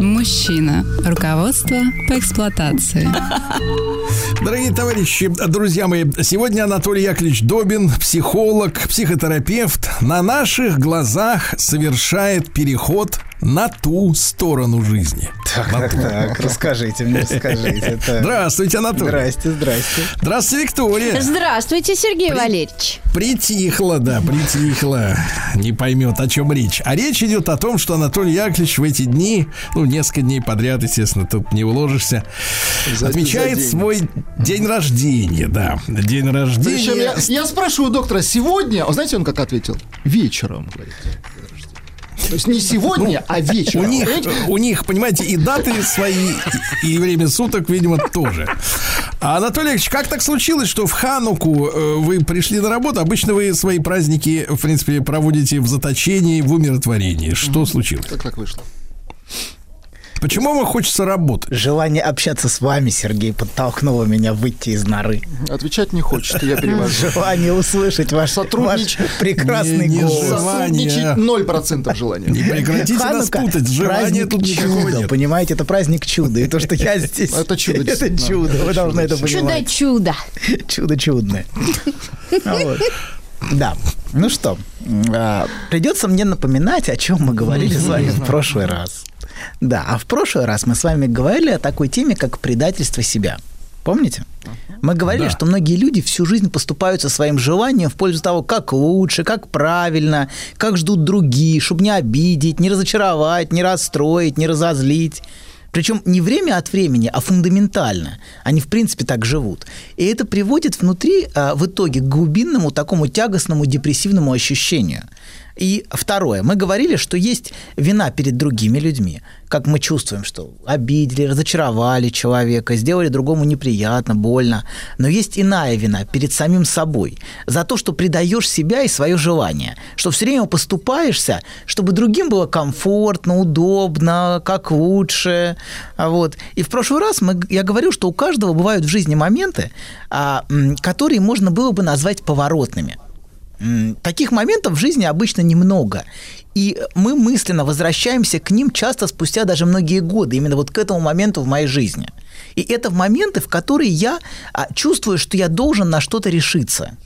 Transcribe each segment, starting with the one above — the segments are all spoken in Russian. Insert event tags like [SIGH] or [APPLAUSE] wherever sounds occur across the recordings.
Мужчина. Руководство по эксплуатации. Дорогие товарищи, друзья мои, сегодня Анатолий Яковлевич Добин, психолог, психотерапевт, на наших глазах совершает переход на ту сторону жизни. Так, так, расскажите мне, расскажите. Так. Здравствуйте, Анатолий. Здрасте, здрасте. Здравствуйте, Виктория. Здравствуйте, Сергей Валерьевич. Притихло, да, притихло. Не поймет, о чем речь. А речь идет о том, что Анатолий Яковлевич в эти дни, ну, несколько дней подряд, естественно, тут не уложишься, отмечает свой день рождения, да. День Причем рождения. я, я спрашиваю доктора сегодня, а знаете, он как ответил? Вечером, говорит. То есть не сегодня, а У вечером. них, Понимаете? у них, понимаете, и даты свои, и и время суток, видимо, тоже. А Анатолий Ильич, как так случилось, что в Хануку э, вы пришли на работу? Обычно вы свои праздники, в принципе, проводите в заточении, в умиротворении. Что случилось? Как так вышло? Почему вам хочется работать? Желание общаться с вами, Сергей, подтолкнуло меня выйти из норы. Отвечать не хочет, я перевожу. Желание услышать ваш, Сотруднич- ваш прекрасный Не- не голос. желание. Сотрудничать 0% желания. Не прекратите нас Ханука путать, желания праздник тут никакого чуда, нет. понимаете, это праздник чуда. И то, что я [LAUGHS] здесь... Это чудо, Это чудо, вы должны это чудо. понимать. Чудо-чудо. [LAUGHS] Чудо чудное. [LAUGHS] Вот. Да. Ну что, а, придется мне напоминать, о чем мы говорили с вами в прошлый раз. Да, а в прошлый раз мы с вами говорили о такой теме, как предательство себя. Помните? Мы говорили, Да. что многие люди всю жизнь поступают со своим желанием в пользу того, как лучше, как правильно, как ждут другие, чтобы не обидеть, не разочаровать, не расстроить, не разозлить. Причем не время от времени, а фундаментально. Они, в принципе, так живут. И это приводит внутри, а, в итоге, к глубинному, такому тягостному, депрессивному ощущению. И второе. Мы говорили, что есть вина перед другими людьми. Как мы чувствуем, что обидели, разочаровали человека, сделали другому неприятно, больно. Но есть иная вина перед самим собой. За то, что предаешь себя и свое желание. Что все время поступаешься, чтобы другим было комфортно, удобно, как лучше. Вот. И в прошлый раз мы, я говорил, что у каждого бывают в жизни моменты, а, которые можно было бы назвать поворотными. Таких моментов в жизни обычно немного. И мы мысленно возвращаемся к ним часто спустя даже многие годы, именно вот к этому моменту в моей жизни. И это моменты, в которые я а, чувствую, что я должен на что-то решиться.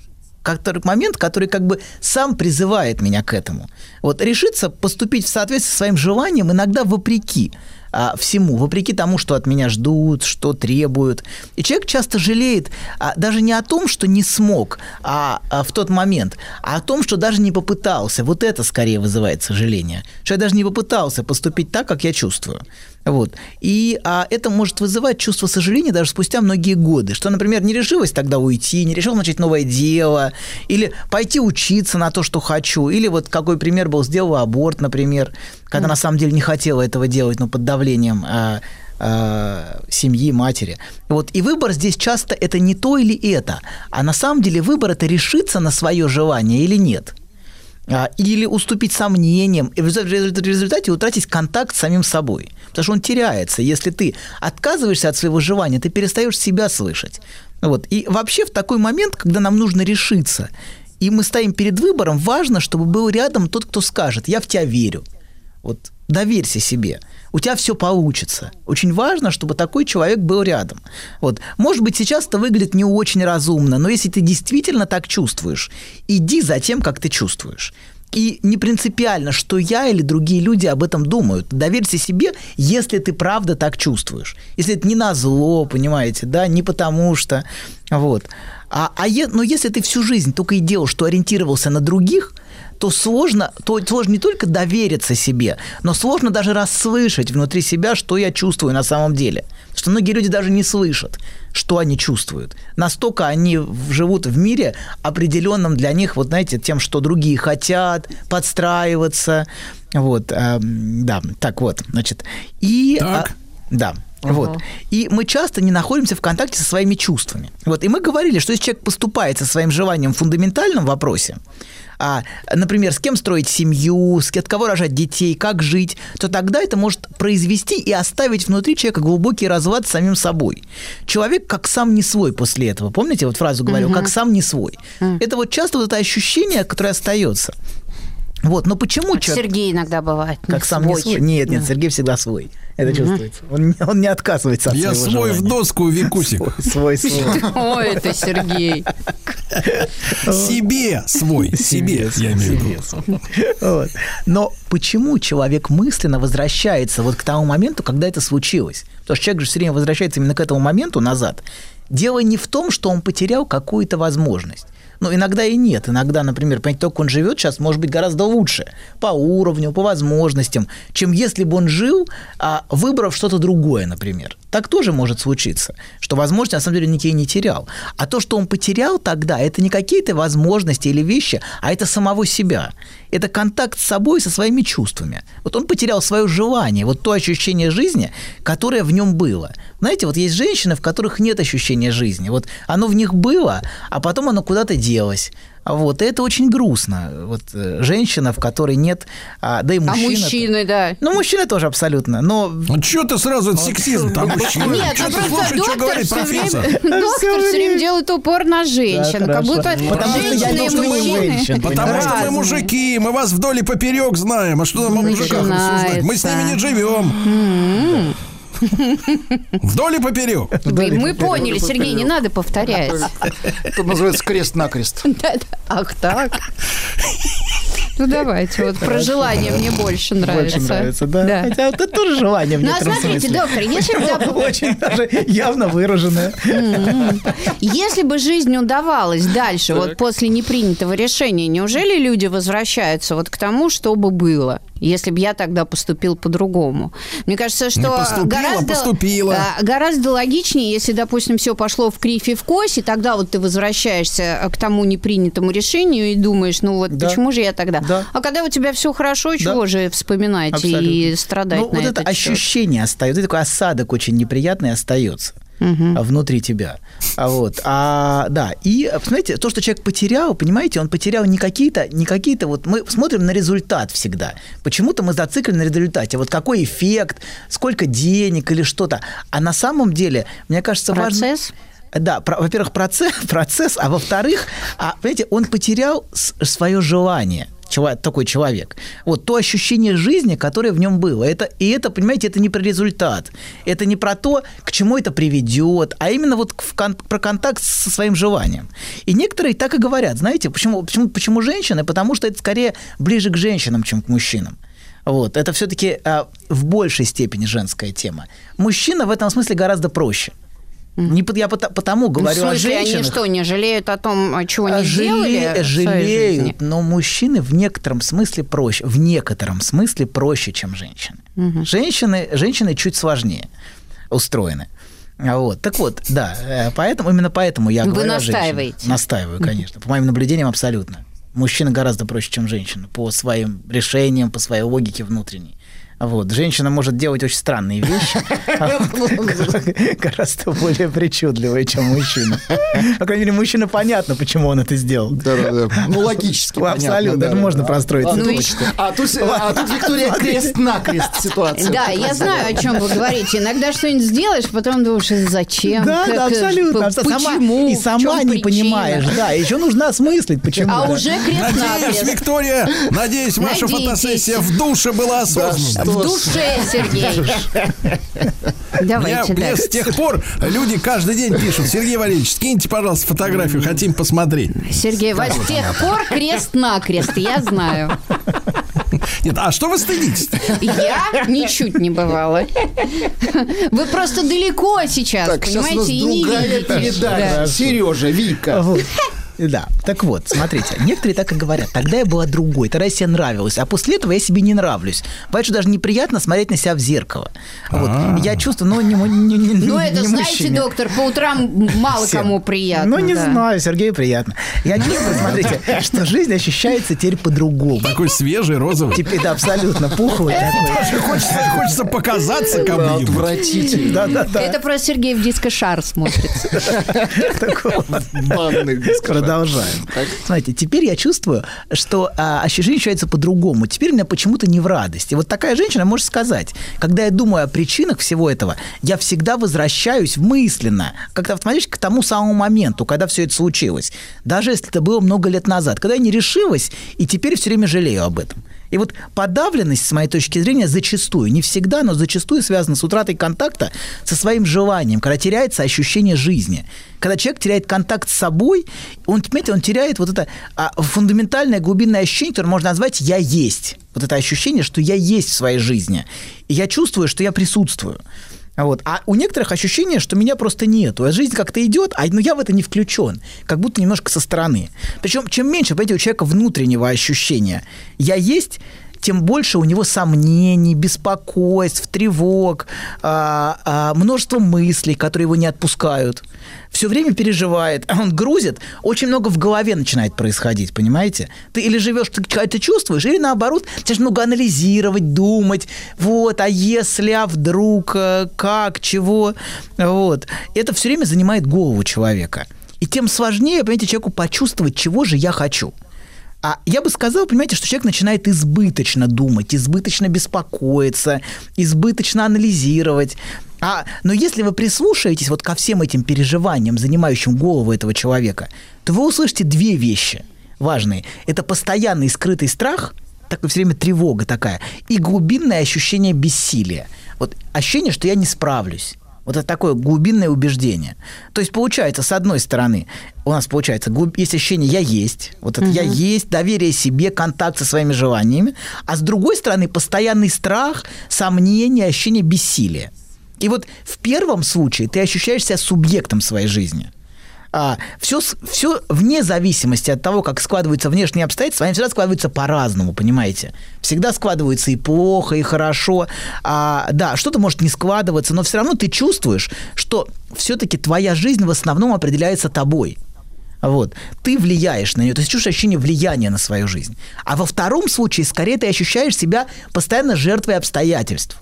Который момент, который как бы сам призывает меня к этому. Вот решиться поступить в соответствии со своим желанием иногда вопреки а, всему, вопреки тому, что от меня ждут, что требуют. И человек часто жалеет а, даже не о том, что не смог а, а в тот момент, а о том, что даже не попытался. Вот это скорее вызывает сожаление. Что я даже не попытался поступить так, как я чувствую. Вот. И а, это может вызывать чувство сожаления даже спустя многие годы. Что, например, не решилась тогда уйти, не решил начать новое дело, или пойти учиться на то, что хочу. Или вот какой пример был, сделала аборт, например, когда на самом деле не хотела этого делать, но под давлением а, а, семьи, матери. Вот. И выбор здесь часто это не то или это, а на самом деле выбор это решиться на свое желание или нет. А, или уступить сомнениям, и в резу- в резу- в результате утратить контакт с самим собой. Потому что он теряется. Если ты отказываешься от своего желания, ты перестаешь себя слышать. Вот. И вообще в такой момент, когда нам нужно решиться, и мы стоим перед выбором, важно, чтобы был рядом тот, кто скажет, я в тебя верю. Вот доверься себе. У тебя все получится. Очень важно, чтобы такой человек был рядом. Вот. Может быть, сейчас это выглядит не очень разумно, но если ты действительно так чувствуешь, иди за тем, как ты чувствуешь. И не принципиально, что я или другие люди об этом думают. Доверься себе, если ты правда так чувствуешь. Если это не на зло, понимаете, да, не потому что. Вот. А, а е- но если ты всю жизнь только и делал, что ориентировался на других, то сложно, то сложно не только довериться себе, но сложно даже расслышать внутри себя, что я чувствую на самом деле. Потому что многие люди даже не слышат, что они чувствуют. Настолько они живут в мире определенном для них, вот знаете, тем, что другие хотят, подстраиваться. Вот, эм, да, так вот, значит. И, Так. а, да. Вот. И мы часто не находимся в контакте со своими чувствами. Вот. И мы говорили, что если человек поступает со своим желанием в фундаментальном вопросе, а, например, с кем строить семью, с от кого рожать детей, как жить, то тогда это может произвести и оставить внутри человека глубокий разлад с самим собой. Человек как сам не свой после этого. Помните, вот фразу говорю, как сам не свой. Это вот часто вот это ощущение, которое остается. Вот, но почему Как человек... Сергей иногда бывает. не Как сам не свой. свой? Нет, нет, Сергей всегда свой. Это чувствуется. Он, не- он не отказывается от Я своего свой в желания. доску, Викусик. Свой, свой. Ой, это Сергей. Себе свой. Себе, я имею в виду. Вот. Но почему человек мысленно возвращается вот к тому моменту, когда это случилось? Потому что человек же все время возвращается именно к этому моменту назад. Дело не в том, что он потерял какую-то возможность. Ну, иногда и нет. Иногда, например, понимаете, то, как он живет сейчас, может быть гораздо лучше по уровню, по возможностям, чем если бы он жил, а, выбрав что-то другое, например. Так тоже может случиться, что возможности на самом деле никакие не терял. А то, что он потерял тогда, это не какие-то возможности или вещи, а это самого себя. Это контакт с собой, со своими чувствами. Вот он потерял свое желание, вот то ощущение жизни, которое в нем было. Знаете, вот есть женщины, в которых нет ощущения жизни. Вот оно в них было, а потом оно куда-то делось. А Вот, и это очень грустно. Вот э, женщина, в которой нет, а, да и А мужчина. мужчины, да. Ну, мужчина тоже абсолютно. Но Ну что ты сразу это сексизм там мужчина? Нет, ну ты просто слушай, что доктор говорит все профессор? время, [LAUGHS] доктор все время делает упор на женщин, Да, как будто. Потому что я женщины не и мужчины женщин, Потому что мы мужики, мы вас вдоль и поперек знаем. А что нам о мужиках рассуждать? Мы с ними не живем. [LAUGHS] Вдоль и поперек. Мы, мы поняли, Сергей, не надо повторять. [LAUGHS] Это называется крест-накрест. [LAUGHS] Ах так. Ну давайте, вот про желание мне больше нравится. больше нравится, да. Хотя это тоже желание в Ну а смотрите, смысле. доктор, если бы, Очень даже явно выраженное. если бы жизнь удавалась дальше, вот после непринятого решения, неужели люди возвращаются вот к тому, что бы было? Если бы я тогда поступил по-другому. Мне кажется, что Не поступила, гораздо, поступила. а, гораздо логичнее, если, допустим, все пошло в кривь и в кость, и тогда вот ты возвращаешься к тому непринятому решению и думаешь, ну вот Да. почему же я тогда? Да. А когда у тебя все хорошо, чего же вспоминать и Абсолютно. страдать Ну, на вот это счет? ощущение остается, такой осадок очень неприятный остается а, внутри тебя. А вот, а, да, и, посмотрите, то, что человек потерял, понимаете, он потерял не какие-то, не какие-то, вот мы смотрим на результат всегда. Почему-то мы зациклены на результате. Вот какой эффект, сколько денег или что-то. А на самом деле, мне кажется, важно... Процесс? Да, про- во-первых, процесс, [LAUGHS] процесс, а во-вторых, а, понимаете, он потерял свое желание чела- такой человек. Вот то ощущение жизни, которое в нем было. Это, и это, понимаете, это не про результат. Это не про то, к чему это приведет, а именно вот в кон- про контакт со своим желанием. И некоторые так и говорят. Знаете, почему, почему, почему женщины? Потому что это скорее ближе к женщинам, чем к мужчинам. Вот. Это все-таки в большей степени женская тема. Мужчина в этом смысле гораздо проще. Не, под- я потому Ну, говорю в о смысле, они женщинах. что, не жалеют о том, чего не жале- в жизни? жалеют, но мужчины в некотором смысле проще, в некотором смысле проще, чем женщины. Женщины, женщины чуть сложнее устроены. Вот. Так вот, да, э, поэтому, именно поэтому я Вы говорю о настаиваете? Настаиваю, конечно. По моим наблюдениям, абсолютно. Мужчина гораздо проще, чем женщина, по своим решениям, по своей логике внутренней. Вот. Женщина может делать очень странные вещи, а [LAUGHS] вот [LAUGHS] гораздо более причудливые, чем мужчина. По крайней мере, мужчина понятно, почему он это сделал. Да-да-да. [LAUGHS] Ну, логически Ну, абсолютно, это можно простроить А, тут- А тут а Виктория крест-накрест ситуация. Да, я знаю, о чем вы говорите. Иногда что-нибудь сделаешь, потом думаешь, зачем? Да, да, э, абсолютно. Почему? и сама не понимаешь, да. Еще нужно осмыслить, почему. А уже Надеюсь, крест-накрест. Виктория, надеюсь, ваша фотосессия в душе была осознанна. В душе, Сергей. Давайте мне с дальше. тех пор люди каждый день пишут, Сергей Валерьевич, скиньте, пожалуйста, фотографию, хотим посмотреть. Сергей, вас с тех пор крест-накрест, я знаю. Нет, а что вы стыдитесь? Я ничуть не бывала. Вы просто далеко сейчас, Так, сейчас понимаете, и не видите. передача. Да. Сережа, Вика. Да, так вот, смотрите, некоторые так и говорят, тогда я была другой, тогда я себе нравилась, а после этого я себе не нравлюсь. Бывает, что даже неприятно смотреть на себя в зеркало. Вот. Я чувствую, ну, не, не, не, Ну, это, не знаете, мужчине. доктор, по утрам мало Всем. кому приятно. Ну, не да. знаю, Сергею приятно. Я чувствую, смотрите, что жизнь ощущается теперь по-другому. Такой свежий, розовый. Теперь, да, абсолютно пухлый. Даже хочется, хочется показаться кому-нибудь. Отвратительно. Да-да-да. Это просто Сергей в диско-шар смотрит. Банный дискошар. Продолжаем. Смотрите, теперь я чувствую, что а, ощущение ощущается по-другому. Теперь у меня почему-то не в радости. Вот такая женщина может сказать, когда я думаю о причинах всего этого, я всегда возвращаюсь мысленно, как-то автоматически к тому самому моменту, когда все это случилось. Даже если это было много лет назад, когда я не решилась, и теперь все время жалею об этом. И вот подавленность, с моей точки зрения, зачастую, не всегда, но зачастую связана с утратой контакта со своим желанием, когда теряется ощущение жизни. Когда человек теряет контакт с собой, он, понимаете, он теряет вот это а, фундаментальное глубинное ощущение, которое можно назвать «я есть». Вот это ощущение, что я есть в своей жизни. И я чувствую, что я присутствую. Вот. А у некоторых ощущение, что меня просто нету. А жизнь как-то идет, а ну, я в это не включен. Как будто немножко со стороны. Причем, чем меньше, понимаете, у человека внутреннего ощущения «я есть», тем больше у него сомнений, беспокойств, тревог, а, а, множество мыслей, которые его не отпускают. Все время переживает, а он грузит, очень много в голове начинает происходить, понимаете? Ты или живешь, ты это чувствуешь, или наоборот, начинаешь много анализировать, думать, вот, а если, а вдруг, э, как, чего, вот. Это все время занимает голову человека. И тем сложнее, понимаете, человеку почувствовать, чего же я хочу. А я бы сказал, понимаете, что человек начинает избыточно думать, избыточно беспокоиться, избыточно анализировать. А, но если вы прислушаетесь вот ко всем этим переживаниям, занимающим голову этого человека, то вы услышите две вещи важные. Это постоянный скрытый страх, такой все время тревога такая, и глубинное ощущение бессилия. Вот ощущение, что я не справлюсь. Вот это такое глубинное убеждение. То есть получается, с одной стороны, у нас получается, есть ощущение «я есть», вот это «я есть», доверие себе, контакт со своими желаниями, а с другой стороны, постоянный страх, сомнение, ощущение бессилия. И вот в первом случае ты ощущаешь себя субъектом своей жизни. А, все, все вне зависимости от того, как складываются внешние обстоятельства, они всегда складываются по-разному, понимаете? Всегда складываются и плохо, и хорошо. А, да, что-то может не складываться, но все равно ты чувствуешь, что все-таки твоя жизнь в основном определяется тобой. Вот. Ты влияешь на нее, то есть чувствуешь ощущение влияния на свою жизнь. А во втором случае, скорее, ты ощущаешь себя постоянно жертвой обстоятельств.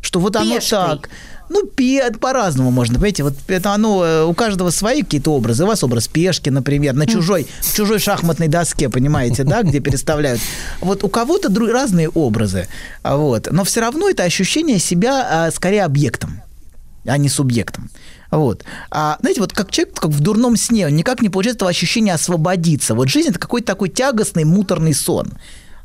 Что вот оно Пешкой. так. Ну, пе- по-разному можно, понимаете, вот это оно, э, у каждого свои какие-то образы. У вас образ пешки, например, на чужой, чужой шахматной доске, понимаете, да, где переставляют. Вот у кого-то дру- разные образы, а вот. но все равно это ощущение себя а, скорее объектом, а не субъектом. Вот. А, знаете, вот как человек, как в дурном сне, он никак не получает этого ощущения освободиться. Вот жизнь – это какой-то такой тягостный, муторный сон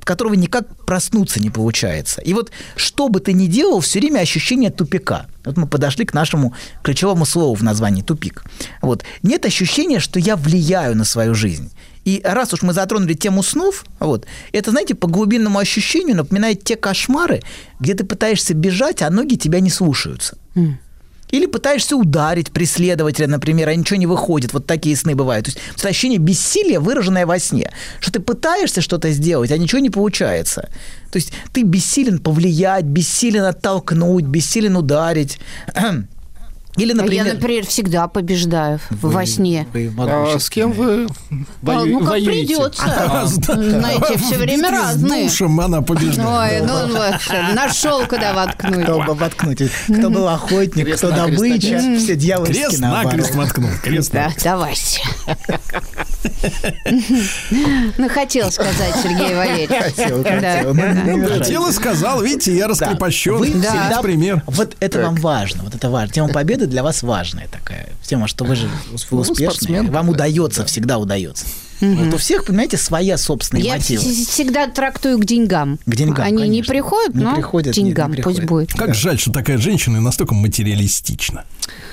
которого никак проснуться не получается. И вот что бы ты ни делал, все время ощущение тупика. Вот мы подошли к нашему ключевому слову в названии «тупик». Вот. Нет ощущения, что я влияю на свою жизнь. И раз уж мы затронули тему снов, вот, это, знаете, по глубинному ощущению напоминает те кошмары, где ты пытаешься бежать, а ноги тебя не слушаются. Или пытаешься ударить преследователя, например, а ничего не выходит. Вот такие сны бывают. То есть ощущение бессилия, выраженное во сне. Что ты пытаешься что-то сделать, а ничего не получается. То есть ты бессилен повлиять, бессилен оттолкнуть, бессилен ударить. [CLEARS THROAT] Или, А например... Я, например, всегда побеждаю во сне. Вы А с кем вы А, вою- ну, как воюете? придется. Да. Знаете, все время битве с разные. душем она побеждает. Ой, ну вообще, нашел, куда воткнуть. Кто бы воткнуть? Кто был охотник, Крест кто добыча, все дьявольски Крест наоборот. накрест воткнул. Крест Да, давайте. Ну, хотел сказать Сергей Валерьевич. Хотел, хотел. Ну, мешайте. Хотел и сказал, видите, я раскрепощен. Вы Да. всегда пример. Вот это вам важно, вот это важно. Тема победы для вас важная такая. Тема, что вы же [LAUGHS] вы успешны, спортсмен. вам удается, всегда удается. Вот у всех, понимаете, своя собственная Я мотивы. вс- всегда трактую к деньгам. К деньгам, Они не конечно. приходят, Не но приходят, к не- не деньгам приходят. пусть будет. Как жаль, что такая женщина настолько материалистична.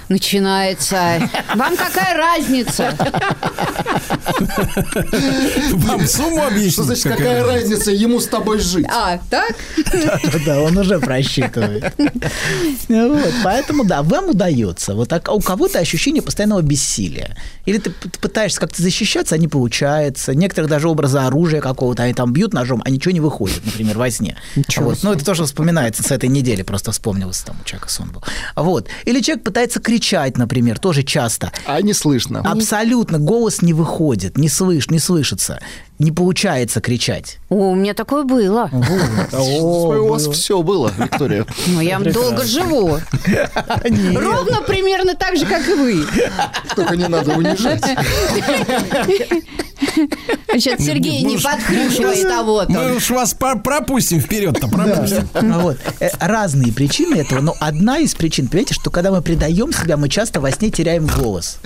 Начинается. Вам какая разница? Вам сумму объяснить? Что значит, какая разница ему с тобой жить? А, так? Да, он уже просчитывает. Вот, поэтому, да, вам удается. Вот так, а у кого-то ощущение постоянного бессилия. Или ты пытаешься как-то защищаться, а не получается. Некоторых даже образа оружия какого-то, они там бьют ножом, а ничего не выходит, например, во сне. Вот. Ну, это тоже вспоминается с этой недели, просто вспомнилось, там у человека сон был. Вот. Или человек пытается кричать, например, тоже часто. А не слышно. Абсолютно, голос не выходит, не слышь, не слышится. Не получается кричать. О, у меня такое было. У вас все было, Виктория. Ну, я долго живу. Ровно примерно так же, как и вы. Только не надо унижать. [LAUGHS] Сейчас Сергей Мы не уж- подхрюкивает Мы того-то. уж вас про- пропустим вперед-то, пропустим. Вот. Э, Разные причины этого, но одна из причин, понимаете, что когда мы предаем себя, мы часто во сне теряем голос.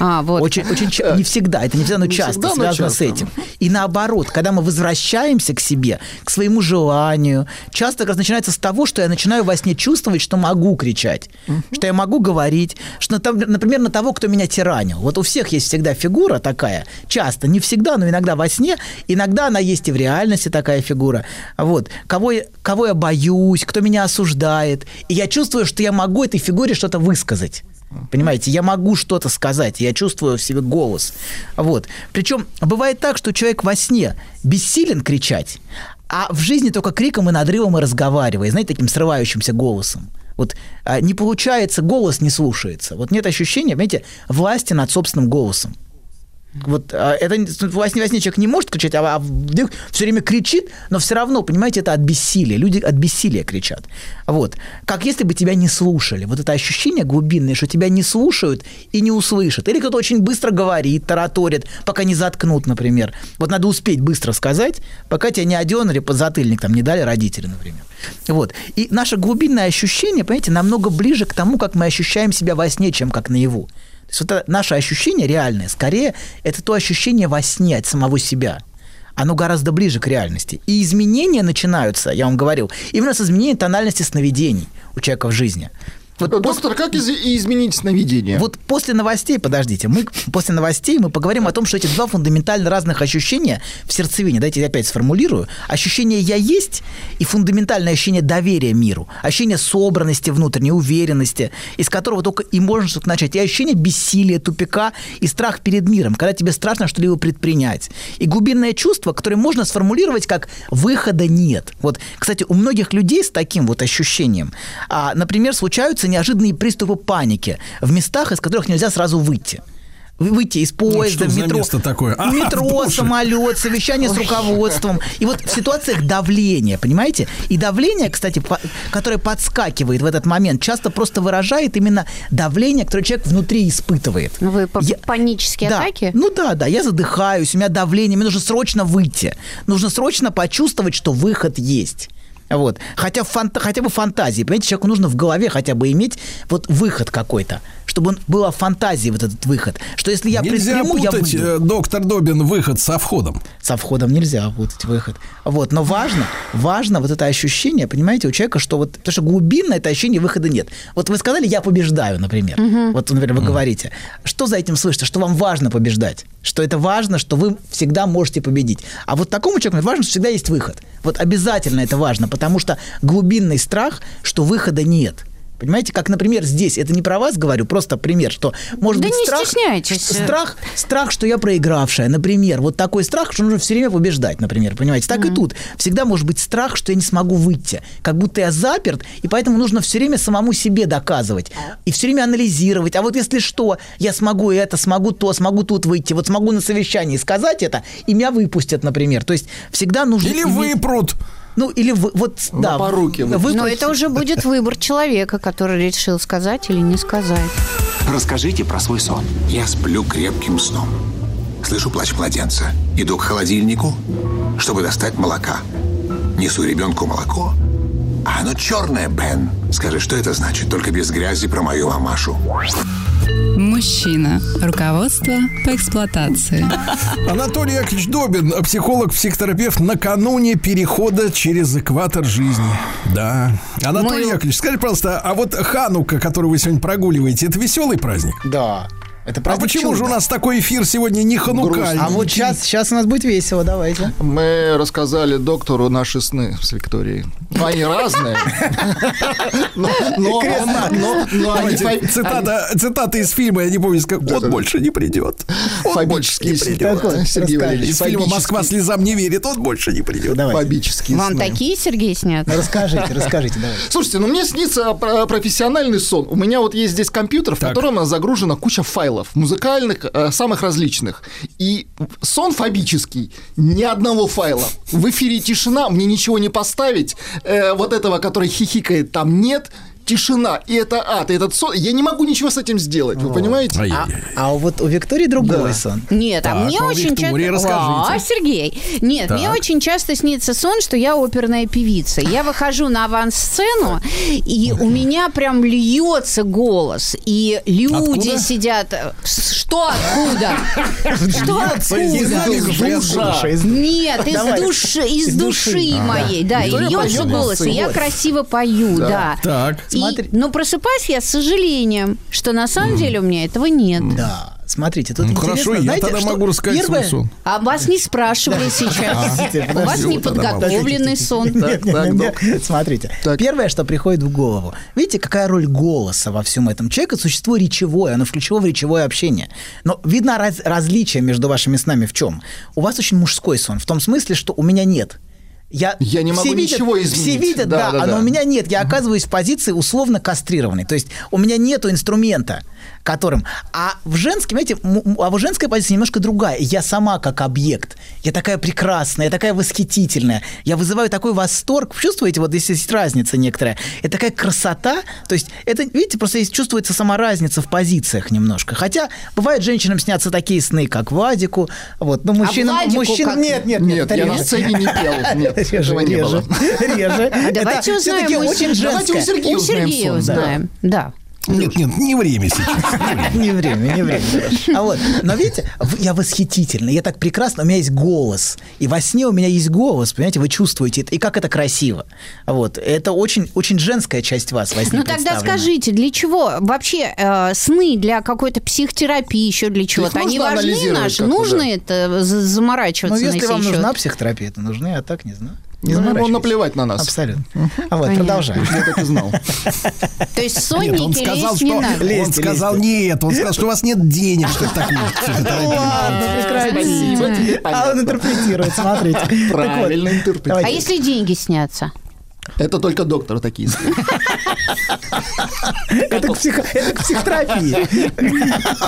А, вот. Очень, очень не всегда, это не всегда, но часто связано с этим. И наоборот, когда мы возвращаемся к себе, к своему желанию, часто как раз начинается с того, что я начинаю во сне чувствовать, что могу кричать, что я могу говорить, что, например, на того, кто меня тиранил. Вот у всех есть всегда фигура такая, часто, не всегда, но иногда во сне, иногда она есть и в реальности такая фигура. Вот. Кого, я- кого я боюсь, кто меня осуждает. И я чувствую, что я могу этой фигуре что-то высказать. Понимаете, я могу что-то сказать, я чувствую в себе голос. Вот. Причем бывает так, что человек во сне бессилен кричать, а в жизни только криком и надрывом и разговаривая, знаете, таким срывающимся голосом. Вот а, не получается, голос не слушается. Вот нет ощущения, понимаете, власти над собственным голосом. Вот а, это во сне, во сне человек не может кричать, а, а вдруг все время кричит, но все равно, понимаете, это от бессилия. Люди от бессилия кричат. Вот. Как если бы тебя не слушали. Вот это ощущение глубинное, что тебя не слушают и не услышат. Или кто-то очень быстро говорит, тараторит, пока не заткнут, например. Вот надо успеть быстро сказать, пока тебя не одернули под затыльник, там не дали родители, например. Вот. И наше глубинное ощущение, понимаете, намного ближе к тому, как мы ощущаем себя во сне, чем как наяву. Есть вот это наше ощущение реальное, скорее, это то ощущение во сне от самого себя. Оно гораздо ближе к реальности. И изменения начинаются, я вам говорил, именно с изменения тональности сновидений у человека в жизни. Вот Доктор, как из- изменить сновидение? вот после новостей, подождите, мы после новостей мы поговорим о том, что эти два фундаментально разных ощущения в сердцевине, дайте я опять сформулирую, ощущение «я есть» и фундаментальное ощущение доверия миру, ощущение собранности внутренней, уверенности, из которого только и можно что-то начать, и ощущение бессилия, тупика и страх перед миром, когда тебе страшно что-либо предпринять. И глубинное чувство, которое можно сформулировать как «выхода нет». Вот, кстати, у многих людей с таким вот ощущением, а, например, случаются неожиданные приступы паники в местах, из которых нельзя сразу выйти. Вы- Выйти из поезда, что за метро, место такое? А, метро, самолет, совещание с руководством. И вот в ситуациях давления, понимаете? И давление, кстати, по- которое подскакивает в этот момент, часто просто выражает именно давление, которое человек внутри испытывает. Ну, вы по- Я- панические да. атаки? Ну да, да, я задыхаюсь, у меня давление, мне нужно срочно выйти. Нужно срочно почувствовать, что выход есть. Вот. Хотя, фанта- хотя бы фантазии. Понимаете, человеку нужно в голове хотя бы иметь вот выход какой-то, чтобы он была фантазии вот этот выход. Что если я Нельзя предприму, я путать, выйду. э, доктор Добин, выход со входом. Со входом нельзя путать выход. Вот. Но важно, важно вот это ощущение, понимаете, у человека, что вот, потому что глубинно это ощущение выхода нет. Вот вы сказали, я побеждаю, например. Вот, например, вы говорите. Что за этим слышите? Что вам важно побеждать? Что это важно, что вы всегда можете победить. А вот такому человеку важно, что всегда есть выход. Вот обязательно это важно, потому что глубинный страх, что выхода нет. Понимаете, как, например, здесь, это не про вас говорю, просто пример, что может Да быть не страх, стесняйтесь. страх, страх, что я проигравшая, например, вот такой страх, что нужно все время побеждать, например, понимаете, так и тут. Всегда может быть страх, что я не смогу выйти, как будто я заперт, и поэтому нужно все время самому себе доказывать. И все время анализировать, а вот если что, я смогу это, смогу то, смогу тут выйти, вот смогу на совещании сказать это, и меня выпустят, например, то есть всегда нужно Или иметь- выпрут. Ну или вы, вот да, по руке выпустят. Но это уже будет выбор человека, который решил сказать или не сказать. Расскажите про свой сон. Я сплю крепким сном. Слышу плач младенца. Иду к холодильнику, чтобы достать молока. Несу ребенку молоко. А оно черное, Бен. Скажи, что это значит? Только без грязи про мою мамашу. Мужчина. Руководство по эксплуатации. Анатолий Яковлевич Добин, психолог, психотерапевт, накануне перехода через экватор жизни. Да. Анатолий Мы- Яковлевич, скажите, пожалуйста, а вот Ханука, который вы сегодня прогуливаете, это веселый праздник? Да. Это А почему же чуда. у нас такой эфир сегодня не ханукальный? А вот сейчас, сейчас у нас будет весело, давайте. Мы рассказали доктору наши сны с Викторией. Ну, они разные. Цитата, из фильма, я не помню, как он больше не придет. Он больше не придет. Сергей расскажи. Валерьевич, Из фильма «Москва слезам не верит», он больше не придет. Давайте. Фобические Вам такие, Сергей, снят? Расскажите, расскажите, давайте. Слушайте, ну мне снится про- профессиональный сон. У меня вот есть здесь компьютер, в котором загружена куча файлов, музыкальных, э, самых различных. И сон фобический, ни одного файла. В эфире тишина, мне ничего не поставить. Э, вот этого, который хихикает, там нет. Тишина, и это ад, и этот сон. Я не могу ничего с этим сделать, вы понимаете? А, а вот у Виктории другой сон. Нет, а Так, мне о очень Виктории часто... расскажите. А, Сергей, нет, мне Так. очень часто снится сон, что я оперная певица. Я выхожу на авансцену, и у меня прям льется голос, и люди Откуда? сидят... Что откуда? [LAUGHS] Что откуда? Нет, из души, из души. моей, да, и льется голос, и я красиво пою, да. Так. И- Смотри. но просыпаюсь я с сожалением, что на самом деле у меня этого нет. Да, смотрите, тут Ну, хорошо, я знаете, тогда что могу рассказать первое- свой сон. А вас не спрашивали сейчас. У вас подождите. неподготовленный сон. Нет, нет, нет, нет. Смотрите, Так. первое, что приходит в голову. Видите, какая роль голоса во всем этом? Человек – это существо речевое, оно включено в речевое общение. Но видно раз- различие между вашими снами в чем? У вас очень мужской сон, в том смысле, что у меня нет. Я, Я не могу все видят, ничего Все изменить. видят, Да, да, да, а но да. у меня нет. Я оказываюсь в позиции условно кастрированной. То есть у меня нету инструмента, которым... А в женском, знаете, а в женской позиции немножко другая. Я сама как объект. Я такая прекрасная, я такая восхитительная. Я вызываю такой восторг. Чувствуете, вот здесь есть разница некоторая. Это такая красота. То есть это, видите, просто есть, чувствуется сама разница в позициях немножко. Хотя бывает женщинам снятся такие сны, как Вадику. Вот, но мужчинам... Владику мужчинам как? нет, нет, нет. Нет, я на сцене не пел. [LAUGHS] Нет, Реже, этого не реже, было. [LAUGHS] реже. А давайте Это узнаем. очень Сергея. Давайте у. Сергея У узнаем Сергея узнаем. Да. Нет, нет, не время сейчас. [LAUGHS] Не время, не время. А вот, но видите, я восхитительный, я так прекрасно, у меня есть голос. И во сне у меня есть голос, понимаете, вы чувствуете это, и как это красиво. Вот, это очень, очень женская часть вас во сне Ну тогда скажите, для чего вообще э, сны для какой-то психотерапии, еще для чего-то? Они важны наши? Нужно это за- Ну, заморачиваться на если вам нужна психотерапия, это нужны, а так не знаю. Не Ну, ему заморачивайтесь. наплевать на нас. Абсолютно. А вот, Понятно. продолжаем. Я так и знал. То есть Нет, сонники он сказал, лезть не что он Лезьте, сказал нет, он сказал, что у вас нет денег, что психотерапию. Ладно, теперь А он интерпретирует, смотрите. Так Правильно интерпретирует. А если деньги снятся? Это только доктор такие. Это к психотерапии.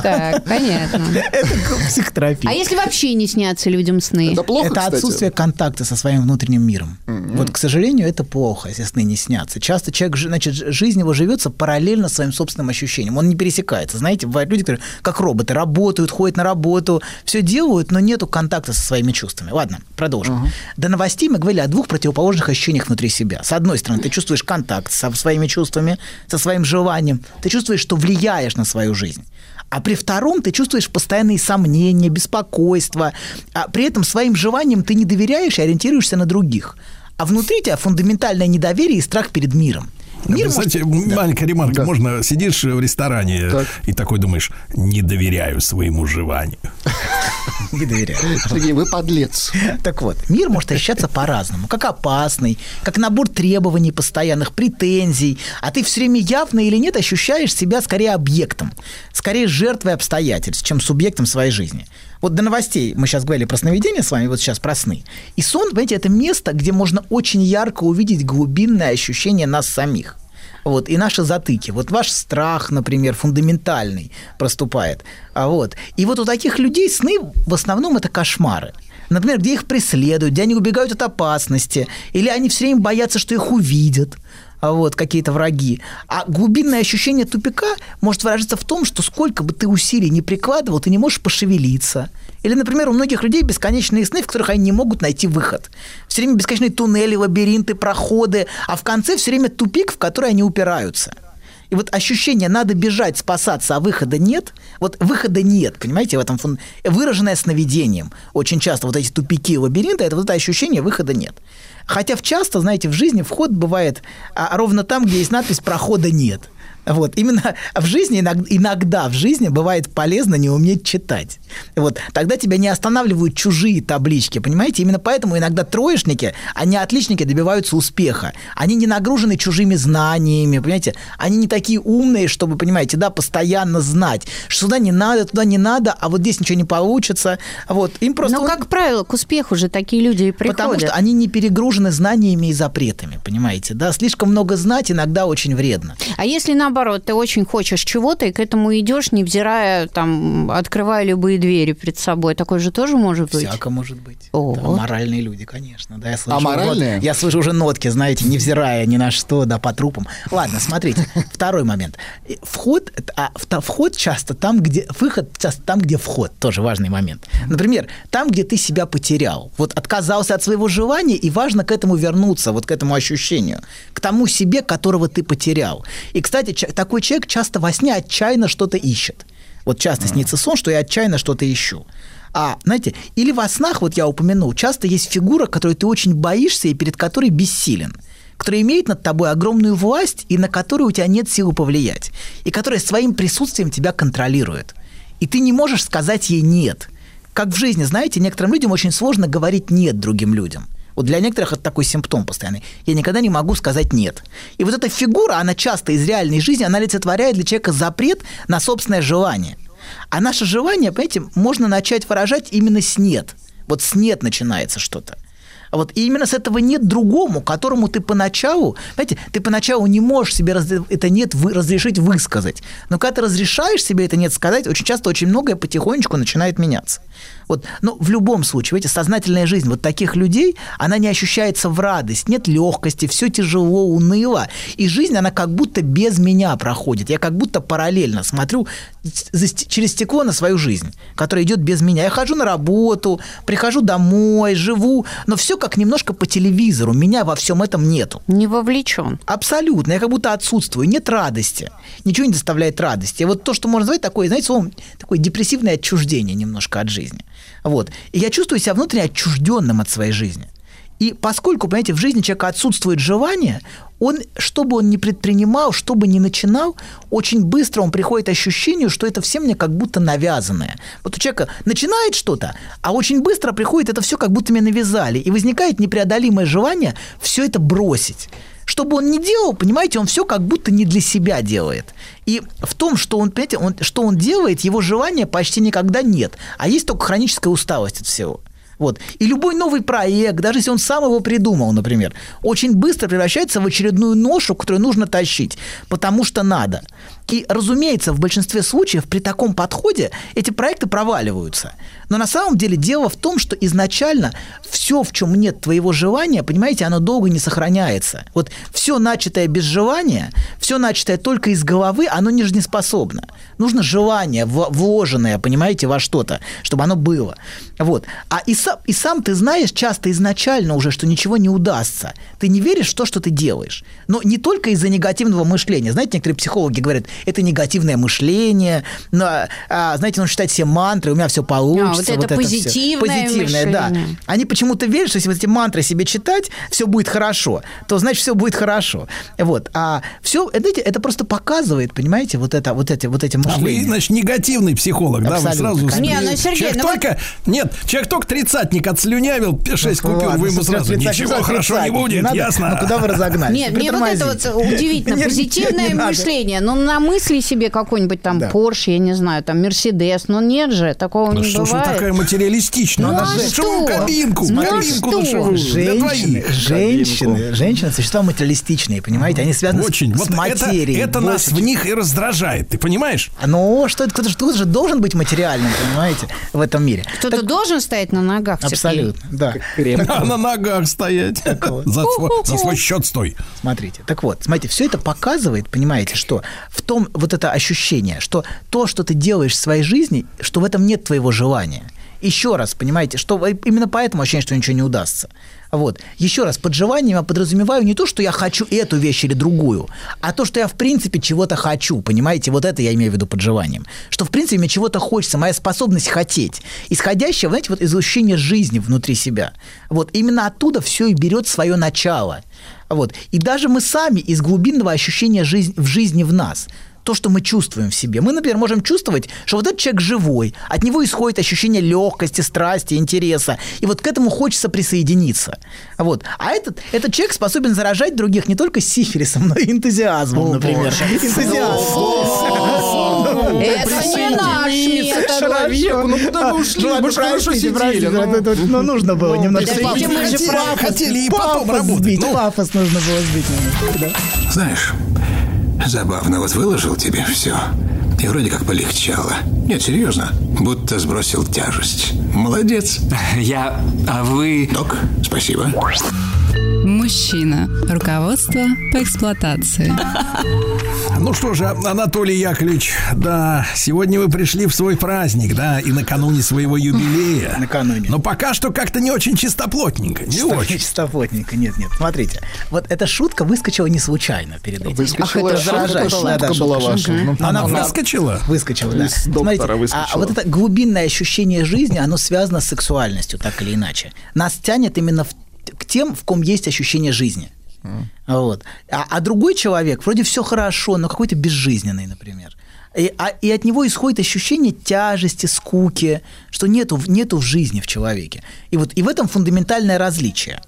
Так, понятно. Это к психотерапии. А если вообще не снятся людям сны? Это плохо, это отсутствие контакта со своим внутренним миром. Вот, к сожалению, это плохо, если сны не снятся. Часто человек, значит, жизнь его живется параллельно своим собственным ощущениям. Он не пересекается. Знаете, бывают люди, которые как роботы работают, ходят на работу, все делают, но нету контакта со своими чувствами. Ладно, продолжим. До новостей мы говорили о двух противоположных ощущениях внутри себя. С одной стороны, ты чувствуешь контакт со своими чувствами, со своим желанием. Ты чувствуешь, что влияешь на свою жизнь. А при втором ты чувствуешь постоянные сомнения, беспокойство. А при этом своим желаниям ты не доверяешь и ориентируешься на других. А внутри тебя фундаментальное недоверие и страх перед миром. Мир может- Кстати, маленькая ремарка. Можно сидишь в ресторане Так. и такой думаешь, не доверяю своему желанию. [LAUGHS] не доверяю. Сергей, вы подлец. Так вот, мир может ощущаться по-разному. Как опасный, как набор требований постоянных, претензий. А ты все время явно или нет ощущаешь себя скорее объектом, скорее жертвой обстоятельств, чем субъектом своей жизни. Вот до новостей мы сейчас говорили про сновидения с вами, вот сейчас про сны. И сон, понимаете, это место, где можно очень ярко увидеть глубинное ощущение нас самих. Вот, и наши затыки. Вот ваш страх, например, фундаментальный проступает. А вот. И вот у таких людей сны в основном это кошмары. Например, где их преследуют, где они убегают от опасности, или они все время боятся, что их увидят вот, какие-то враги. А глубинное ощущение тупика может выражаться в том, что сколько бы ты усилий не прикладывал, ты не можешь пошевелиться. Или, например, у многих людей бесконечные сны, в которых они не могут найти выход. Все время бесконечные туннели, лабиринты, проходы, а в конце все время тупик, в который они упираются. И вот ощущение «надо бежать, спасаться, а выхода нет», вот выхода нет, понимаете, в этом фон... выраженное сновидением. Очень часто вот эти тупики лабиринта – это вот это ощущение «выхода нет». Хотя часто, знаете, в жизни вход бывает а, ровно там, где есть надпись «прохода нет». Вот, именно в жизни, иногда, иногда в жизни бывает полезно не уметь читать. Вот, тогда тебя не останавливают чужие таблички, понимаете? Именно поэтому иногда троечники, они отличники добиваются успеха. Они не нагружены чужими знаниями, понимаете? Они не такие умные, чтобы, понимаете, да, постоянно знать, что сюда не надо, туда не надо, а вот здесь ничего не получится. Вот, им просто... Но, как правило, к успеху же такие люди и приходят. Потому что они не перегружены знаниями и запретами, понимаете? Да, слишком много знать иногда очень вредно. А если наоборот, ты очень хочешь чего-то и к этому идешь, невзирая, там, открывая любые двери перед собой, такое же тоже может быть? Всяко может быть. О. Да, моральные люди, конечно. Да, я слышу, Аморальные? вот- я слышу уже нотки, знаете, невзирая ни на что, да, по трупам. Ладно, смотрите, [LAUGHS] второй момент. Вход, а, вход часто там, где... Выход часто там, где вход. Тоже важный момент. Например, там, где ты себя потерял. Вот отказался от своего желания, и важно к этому вернуться, вот к этому ощущению. К тому себе, которого ты потерял. И, кстати, такой человек часто во сне отчаянно что-то ищет. Вот часто снится сон, что я отчаянно что-то ищу. А, знаете, или во снах, вот я упомянул, часто есть фигура, которой ты очень боишься и перед которой бессилен которая имеет над тобой огромную власть и на которую у тебя нет силы повлиять, и которая своим присутствием тебя контролирует. И ты не можешь сказать ей «нет». Как в жизни, знаете, некоторым людям очень сложно говорить «нет» другим людям. Вот для некоторых это такой симптом постоянный. Я никогда не могу сказать «нет». И вот эта фигура, она часто из реальной жизни, она олицетворяет для человека запрет на собственное желание. А наше желание, понимаете, можно начать выражать именно с «нет». Вот с «нет» начинается что-то. А Вот и именно с этого нет другому, которому ты поначалу, знаете, ты поначалу не можешь себе это нет вы- разрешить высказать. Но когда ты разрешаешь себе это нет сказать, очень часто очень многое потихонечку начинает меняться. Вот, но в любом случае, видите, сознательная жизнь вот таких людей, она не ощущается в радость, нет легкости, все тяжело, уныло. И жизнь, она как будто без меня проходит. Я как будто параллельно смотрю через стекло на свою жизнь, которая идет без меня. Я хожу на работу, прихожу домой, живу, но все как немножко по телевизору. Меня во всем этом нету. Не вовлечен. Абсолютно. Я как будто отсутствую. Нет радости. Ничего не доставляет радости. И вот то, что можно назвать такое, знаете, словом, такое депрессивное отчуждение немножко от жизни. Вот. И я чувствую себя внутренне отчужденным от своей жизни. И поскольку, понимаете, в жизни человека отсутствует желание, он, что бы он ни предпринимал, что бы ни начинал, очень быстро он приходит к ощущению, что это все мне как будто навязанное. Вот у человека начинает что-то, а очень быстро приходит это все как будто мне навязали. И возникает непреодолимое желание все это бросить. Что бы он ни делал, понимаете, он все как будто не для себя делает. И в том, что он, понимаете, он, что он делает, его желания почти никогда нет. А есть только хроническая усталость от всего. Вот. И любой новый проект, даже если он сам его придумал, например, очень быстро превращается в очередную ношу, которую нужно тащить, потому что надо. И, разумеется, в большинстве случаев при таком подходе эти проекты проваливаются. Но на самом деле дело в том, что изначально все, в чем нет твоего желания, понимаете, оно долго не сохраняется. Вот все начатое без желания, все начатое только из головы, оно не жизнеспособно. Нужно желание, вложенное, понимаете, во что-то, чтобы оно было. Вот. А и сам, и сам ты знаешь часто изначально уже, что ничего не удастся. Ты не веришь в то, что ты делаешь. Но не только из-за негативного мышления. Знаете, некоторые психологи говорят, это негативное мышление, но, а, знаете, нужно читать все мантры, у меня все получится. А, вот это всё. позитивное Позитивное, да. мышление. Они почему-то верят, что если вот эти мантры себе читать, все будет хорошо, то значит все будет хорошо. Вот. А все, знаете, это просто показывает, понимаете, вот это, вот эти, вот эти А вы, мышления. значит, негативный психолог, да? Вы Абсолютно, сразу... Не, ну, Сергей, человек ну вот- только... Нет, человек только тридцатник отслюнявил, 6 Ну, купюр, ладно, вы ему сразу, ничего хорошо не будет, надо? ясно? Ну, куда вы разогнались? Нет, мне вот это вот удивительно, [LAUGHS] позитивное мышление. Ну, на мысли себе какой-нибудь там Да. Порш, я не знаю, там Мерседес, но нет же, такого Ну не что бывает. такая материалистичная? Ну, Надо а что? кабинку, Ну, кабинку что? душевую Женщины, женщины, женщины, существа материалистичные, понимаете, они связаны с- Очень. с, Вот это, материей. это нас больше, в них и раздражает, ты понимаешь? Ну, что это, кто-то же- кто-то же должен быть материальным, понимаете, в этом мире. Кто-то должен стоять на ногах. Абсолютно, да. А на ногах стоять. За свой счет стой. Смотрите, так вот, смотрите, все это показывает, понимаете, что в том вот это ощущение, что то, что ты делаешь в своей жизни, что в этом нет твоего желания. еще раз, понимаете, что именно поэтому ощущение, что ничего не удастся. Вот. Еще раз, под желанием я подразумеваю не то, что я хочу эту вещь или другую, а то, что я в принципе чего-то хочу, понимаете? Вот это я имею в виду под желанием. Что в принципе мне чего-то хочется, моя способность хотеть, исходящая, знаете, вот из ощущения жизни внутри себя. Вот именно оттуда все и берет свое начало. Вот. И даже мы сами из глубинного ощущения жизни, в жизни в нас – то, что мы чувствуем в себе. Мы, например, можем чувствовать, что вот этот человек живой, от него исходит ощущение легкости, страсти, интереса, и вот к этому хочется присоединиться. Вот. А этот, этот человек способен заражать других не только сифилисом, но и энтузиазмом, например. Энтузиазм. Это не наш метод. Ну куда вы ушли? Мы же хорошо сидели. ну. Ну, нужно было немножко... Мы же Хотели- и потом Пафос работать. Ну, пафос нужно было сбить. Знаешь, забавно, вот выложил тебе все. И вроде как полегчало. Нет, серьезно, будто сбросил тяжесть. Молодец. [LAUGHS] Я... А вы... Док, спасибо. Мужчина. Руководство по эксплуатации. Ну что же, Анатолий Яковлевич, да, сегодня вы пришли в свой праздник, да, и накануне своего юбилея. [LAUGHS] Накануне. Но пока что как-то не очень чистоплотненько, не Что очень. Чистоплотненько, нет, нет. Смотрите, вот эта шутка выскочила не случайно перед этим. Выскочила, это шутка, шутка Да, да, была шутка. ваша. Ну, Она Она выскочила? Выскочила, да. Из Смотрите, а выскочила. вот это глубинное ощущение жизни, оно связано с сексуальностью, так или иначе. Нас тянет именно в- к тем, в ком есть ощущение жизни. Вот. А, а другой человек, вроде все хорошо, но какой-то безжизненный, например. И, а- и от него исходит ощущение тяжести, скуки, что нету, нету в жизни в человеке. И вот и в этом фундаментальное различие.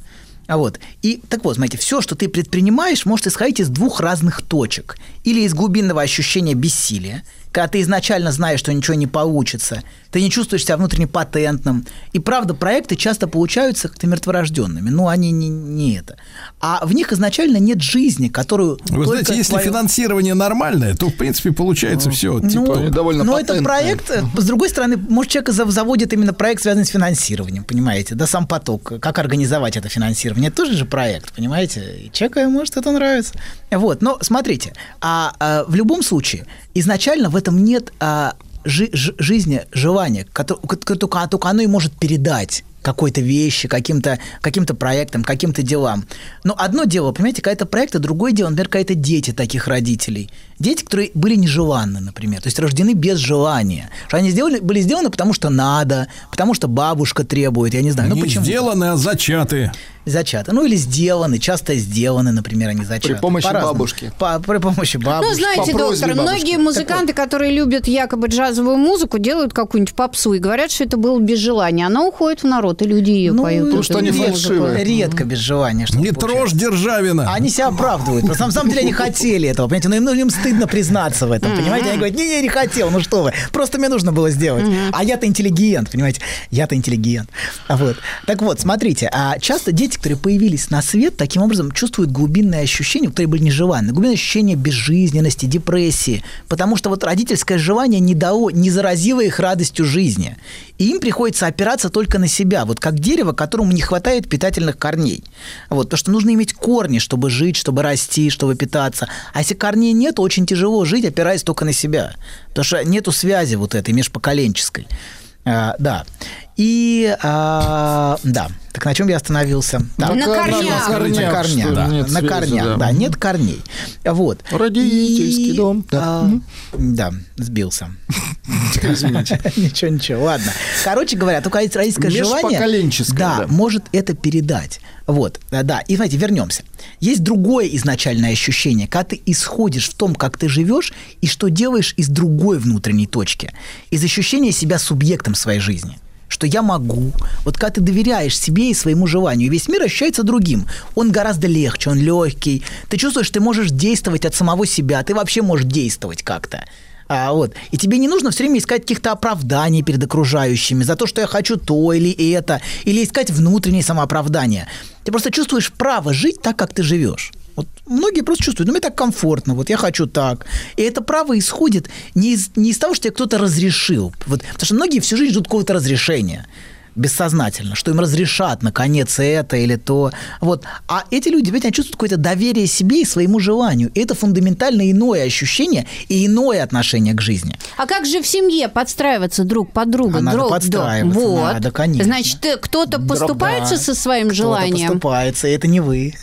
А вот. И так вот, смотрите, все, что ты предпринимаешь, может исходить из двух разных точек. Или из глубинного ощущения бессилия, когда ты изначально знаешь, что ничего не получится, ты не чувствуешь себя внутренне патентным. И правда, проекты часто получаются как-то мертворожденными. Ну, они не, не это. А в них изначально нет жизни, которую Вы знаете, если твоё- финансирование нормальное, то, в принципе, получается все. ну, Типа, довольно но это патентные. проект, э, с другой стороны, может, человек зав- заводит именно проект, связанный с финансированием, понимаете, да, сам поток, как организовать это финансирование, это тоже же проект, понимаете, и человеку, может, это нравится. Вот, но смотрите, а, а, в любом случае, изначально в этом нет а, жи- жи- жизни, желания, которое, только, только оно и может передать какой-то вещи, каким-то каким проектам, каким-то делам. Но одно дело, понимаете, какая-то проект, а другое дело, например, какие-то дети таких родителей. Дети, которые были нежеланны, например, то есть рождены без желания. Что они сделали, были сделаны потому, что надо, потому что бабушка требует, я не знаю. ну Не почему? сделаны, а зачаты. Зачаты. Ну или сделаны, часто сделаны, например, они зачаты. При помощи По-разному. бабушки. По- при помощи бабушки. Ну, знаете, по доктор, бабушки. многие музыканты, которые любят якобы джазовую музыку, делают какую-нибудь попсу и говорят, что это было без желания. Она уходит в народ, и люди ее Ну, поют. потому эту что они фальшивые. Редко без желания. что-то Не трожь Державина. Они себя оправдывают. Просто на самом деле они хотели этого, понимаете? Но им, ну, им стыдно признаться в этом, понимаете? Они говорят, не-не, не хотел, ну что вы, просто мне нужно было сделать. А я-то интеллигент, понимаете? Я-то интеллигент. А Вот. Так вот, смотрите, а часто дети, которые появились на свет, таким образом чувствуют глубинное ощущение, которые были нежеланны, глубинное ощущение безжизненности, депрессии, потому что вот родительское желание не дало, не заразило их радостью жизни. И им приходится опираться только на себя, вот как дерево, которому не хватает питательных корней. Вот, потому что нужно иметь корни, чтобы жить, чтобы расти, чтобы питаться. А если корней нет, очень тяжело жить, опираясь только на себя. Потому что нету связи вот этой межпоколенческой. А, да. И а, да. Так на чем я остановился? Да. На корнях. На корнях, На корнях, да. нет на связи, корнях, да. да. нет корней. Вот. Родительский И, дом, да. а, да, сбился. [LAUGHS] Ничего, ничего, ладно. Короче говоря, только родительское желание... Да, да. может это передать. Вот, да, да. И, знаете, вернемся. Есть другое изначальное ощущение, когда ты исходишь в том, как ты живешь, и что делаешь из другой внутренней точки. Из ощущения себя субъектом своей жизни что я могу. Вот когда ты доверяешь себе и своему желанию, весь мир ощущается другим. Он гораздо легче, он легкий. Ты чувствуешь, ты можешь действовать от самого себя, ты вообще можешь действовать как-то. А, вот. И тебе не нужно все время искать каких-то оправданий перед окружающими за то, что я хочу то или это, или искать внутреннее самооправдание. Ты просто чувствуешь право жить так, как ты живешь. Вот многие просто чувствуют, ну мне так комфортно, вот я хочу так. И это право исходит не из, не из того, что тебе кто-то разрешил. Вот, потому что многие всю жизнь ждут какого-то разрешения. Бессознательно, что им разрешат наконец это или то. Вот. А эти люди, понимаете, они чувствуют какое-то доверие себе и своему желанию. И это фундаментально иное ощущение и иное отношение к жизни. А как же в семье подстраиваться друг под друга? А надо друг, подстраиваться, вот. надо, конечно. Значит, ты- кто-то поступается да. со своим Кто-то желанием. поступается, и это не вы.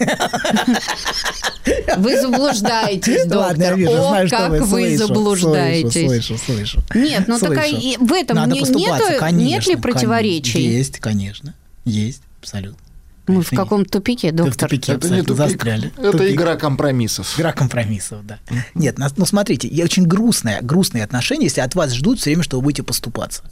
Вы заблуждаетесь, доктор. [LAUGHS] Ладно, я вижу, О, знаю, как вы. вы Слышу, заблуждаетесь. Слышу, слышу, слышу. Нет, ну так Слышу. и в этом Надо не- нету- конечно, нет ли противоречий? Есть, конечно. Есть, абсолютно. Мы в Конечно, каком тупике, Ты в доктор? тупике Это не тупик, застряли. это Тупик. игра компромиссов. Игра компромиссов, да. Нет, ну смотрите, я очень грустное, грустные отношения, если от вас ждут все время, что вы будете поступаться.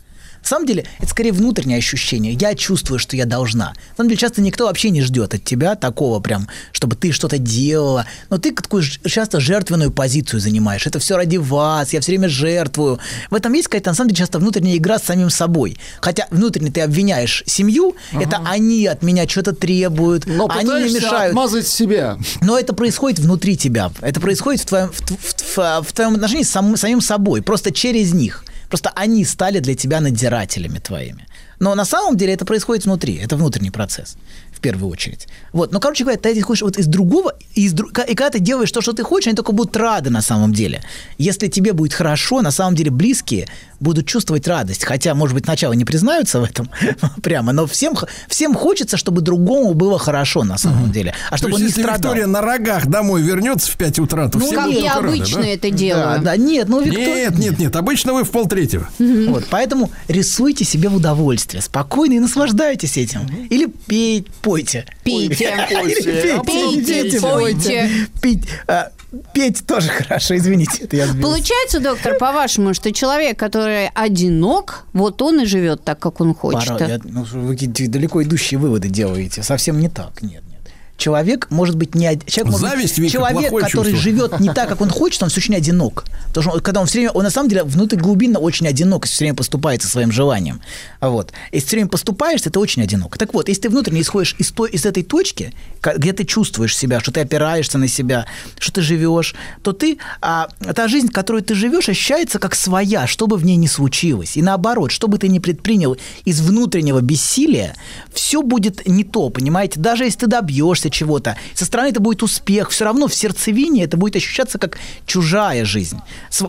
На самом деле, это скорее внутреннее ощущение. Я чувствую, что я должна. На самом деле, часто никто вообще не ждет от тебя такого прям, чтобы ты что-то делала. Но ты такую часто жертвенную позицию занимаешь. Это все ради вас, я все время жертвую. В этом есть какая-то, на самом деле, часто внутренняя игра с самим собой. Хотя внутренне ты обвиняешь семью, это они от меня что-то требуют, Но они мне мешают. отмазать себя. Но это происходит внутри тебя. Это происходит в твоем, в, в тв- в твоем отношении с сам- самим собой, просто через них. Просто они стали для тебя надзирателями твоими. Но на самом деле это происходит внутри, это внутренний процесс в первую очередь. Вот, но, короче говоря, ты хочешь вот из другого, из, и когда ты делаешь то, что ты хочешь, они только будут рады на самом деле. Если тебе будет хорошо, на самом деле близкие будут чувствовать радость. Хотя, может быть, сначала не признаются в этом [LAUGHS] прямо, но всем, всем хочется, чтобы другому было хорошо на самом деле. А То чтобы есть, он не если страдал. Виктория на рогах домой вернется в 5 утра, то Ну, все как будут я только рады, обычно да? это Да, делаю. да, нет, ну Виктория... Нет, нет, нет, обычно вы в полтретьего. Вот, поэтому рисуйте себе в удовольствие, спокойно и наслаждайтесь этим. Или пей, пойте. Пейте. Пейте, пейте, пойте. Пить, петь тоже хорошо, извините, это я сбился. Получается, доктор, по-вашему, что человек, который одинок, вот он и живет так, как он хочет. Порой, я- ну, вы какие-то далеко идущие выводы делаете. Совсем не так. Нет. Человек может быть не человек может быть- Зависть, Вика, человек, который чувство. живет не так, как он хочет, он все очень одинок. Потому что он- когда он все время, он на самом деле внутри глубинно очень одинок, если все время поступает со своим желанием. Вот. Если все время поступаешь, это очень одиноко. Так вот, если ты внутренне исходишь из, той, из этой точки, где ты чувствуешь себя, что ты опираешься на себя, что ты живешь, то ты, а, та жизнь, которую ты живешь, ощущается как своя, что бы в ней ни случилось. И наоборот, что бы ты ни предпринял из внутреннего бессилия, все будет не то, понимаете? Даже если ты добьешься чего-то, со стороны это будет успех, все равно в сердцевине это будет ощущаться как чужая жизнь.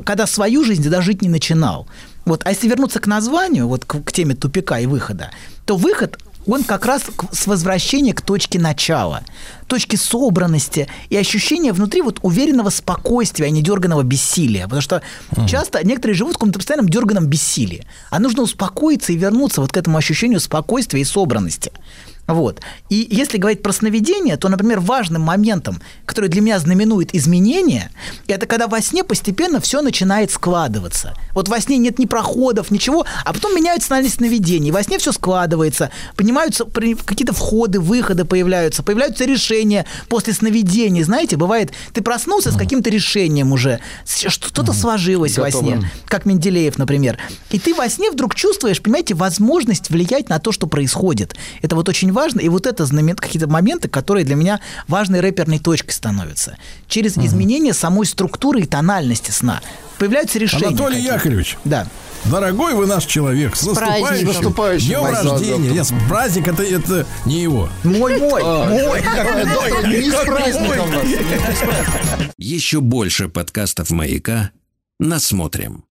Когда свою жизнь ты даже жить не начинал. Вот. А если вернуться к названию, вот к, к теме тупика и выхода, то выход он как раз с возвращения к точке начала, точке собранности и ощущения внутри вот уверенного спокойствия, а не дерганого бессилия. Потому что часто некоторые живут в каком-то постоянном дерганом бессилии. А нужно успокоиться и вернуться вот к этому ощущению спокойствия и собранности. Вот. И если говорить про сновидение, то, например, важным моментом, который для меня знаменует изменения, это когда во сне постепенно все начинает складываться. Вот во сне нет ни проходов, ничего, а потом меняются тональность сновидений. Во сне все складывается, понимаются какие-то входы, выходы появляются, появляются решения после сновидений. Знаете, бывает, ты проснулся с каким-то решением уже, что-то сложилось во Готово. сне как Менделеев, например. И ты во сне вдруг чувствуешь, понимаете, возможность влиять на то, что происходит. Это вот очень важно. И вот это знамен... какие-то моменты, которые для меня важной рэперной точкой становятся. Через изменение самой структуры и тональности сна появляются решения. Анатолий какие-то. Яковлевич, Да. дорогой вы наш человек, с наступающим, С наступающим днем рождения. Нет, праздник это, это не его. Мой, мой, мой. Доктор, не с праздником вас. Еще больше подкастов «Маяка» насмотрим.